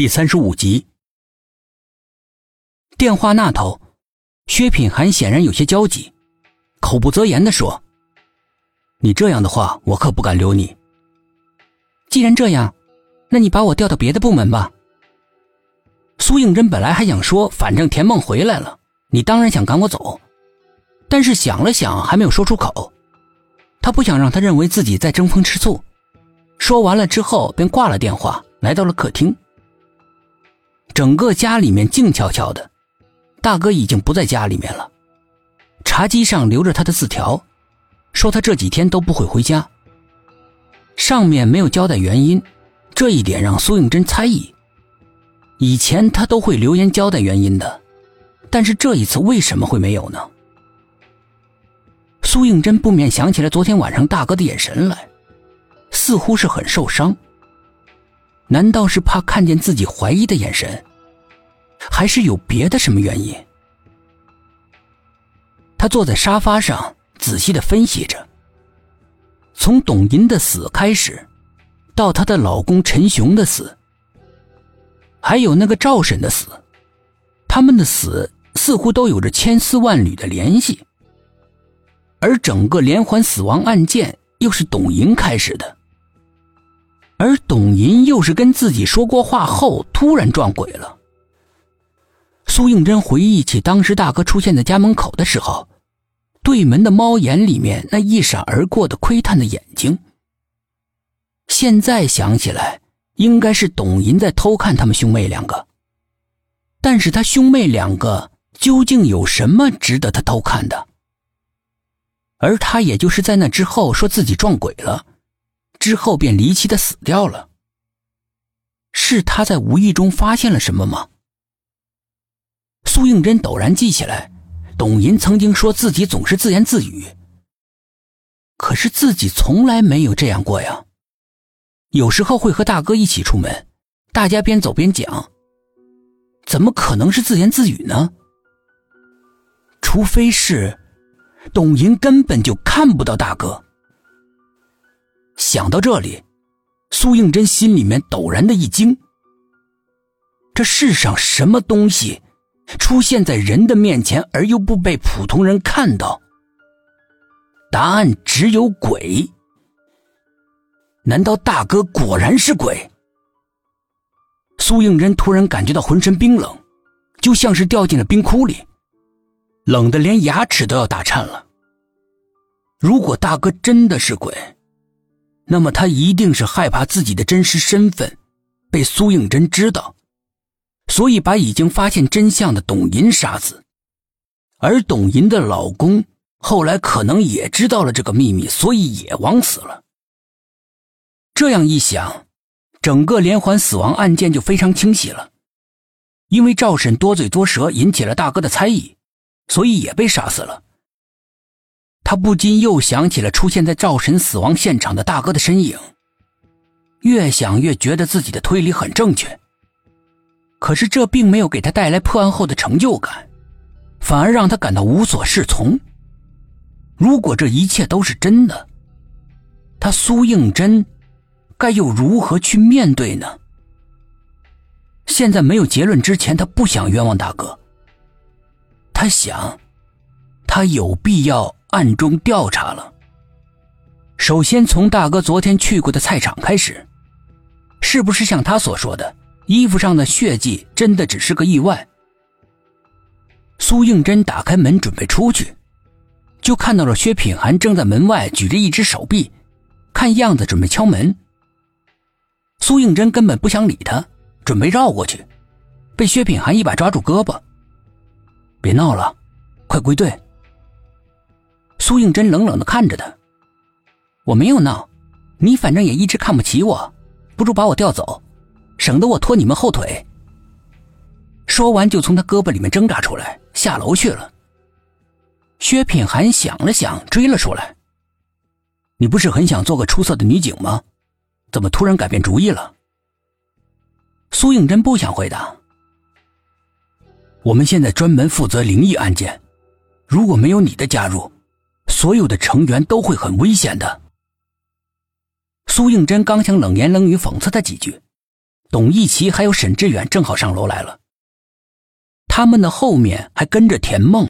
第三十五集，电话那头，薛品涵显然有些焦急，口不择言的说：“你这样的话，我可不敢留你。既然这样，那你把我调到别的部门吧。”苏应真本来还想说：“反正田梦回来了，你当然想赶我走。”但是想了想，还没有说出口。他不想让他认为自己在争风吃醋。说完了之后，便挂了电话，来到了客厅。整个家里面静悄悄的，大哥已经不在家里面了。茶几上留着他的字条，说他这几天都不会回家。上面没有交代原因，这一点让苏应真猜疑。以前他都会留言交代原因的，但是这一次为什么会没有呢？苏应真不免想起了昨天晚上大哥的眼神来，似乎是很受伤。难道是怕看见自己怀疑的眼神，还是有别的什么原因？他坐在沙发上，仔细的分析着。从董银的死开始，到她的老公陈雄的死，还有那个赵婶的死，他们的死似乎都有着千丝万缕的联系。而整个连环死亡案件又是董银开始的。而董银又是跟自己说过话后突然撞鬼了。苏应真回忆起当时大哥出现在家门口的时候，对门的猫眼里面那一闪而过的窥探的眼睛。现在想起来，应该是董银在偷看他们兄妹两个。但是他兄妹两个究竟有什么值得他偷看的？而他也就是在那之后说自己撞鬼了。之后便离奇的死掉了。是他在无意中发现了什么吗？苏应真陡然记起来，董银曾经说自己总是自言自语。可是自己从来没有这样过呀。有时候会和大哥一起出门，大家边走边讲。怎么可能是自言自语呢？除非是，董银根本就看不到大哥。想到这里，苏应真心里面陡然的一惊。这世上什么东西出现在人的面前而又不被普通人看到？答案只有鬼。难道大哥果然是鬼？苏应真突然感觉到浑身冰冷，就像是掉进了冰窟里，冷的连牙齿都要打颤了。如果大哥真的是鬼，那么他一定是害怕自己的真实身份被苏应真知道，所以把已经发现真相的董银杀死，而董银的老公后来可能也知道了这个秘密，所以也枉死了。这样一想，整个连环死亡案件就非常清晰了。因为赵婶多嘴多舌，引起了大哥的猜疑，所以也被杀死了。他不禁又想起了出现在赵婶死亡现场的大哥的身影，越想越觉得自己的推理很正确。可是这并没有给他带来破案后的成就感，反而让他感到无所适从。如果这一切都是真的，他苏应真该又如何去面对呢？现在没有结论之前，他不想冤枉大哥。他想，他有必要。暗中调查了。首先从大哥昨天去过的菜场开始，是不是像他所说的，衣服上的血迹真的只是个意外？苏应真打开门准备出去，就看到了薛品涵正在门外举着一只手臂，看样子准备敲门。苏应真根本不想理他，准备绕过去，被薛品涵一把抓住胳膊：“别闹了，快归队。”苏应真冷冷的看着他，我没有闹，你反正也一直看不起我，不如把我调走，省得我拖你们后腿。说完，就从他胳膊里面挣扎出来，下楼去了。薛品涵想了想，追了出来：“你不是很想做个出色的女警吗？怎么突然改变主意了？”苏应真不想回答。我们现在专门负责灵异案件，如果没有你的加入。所有的成员都会很危险的。苏应真刚想冷言冷语讽刺他几句，董一奇还有沈志远正好上楼来了，他们的后面还跟着田梦。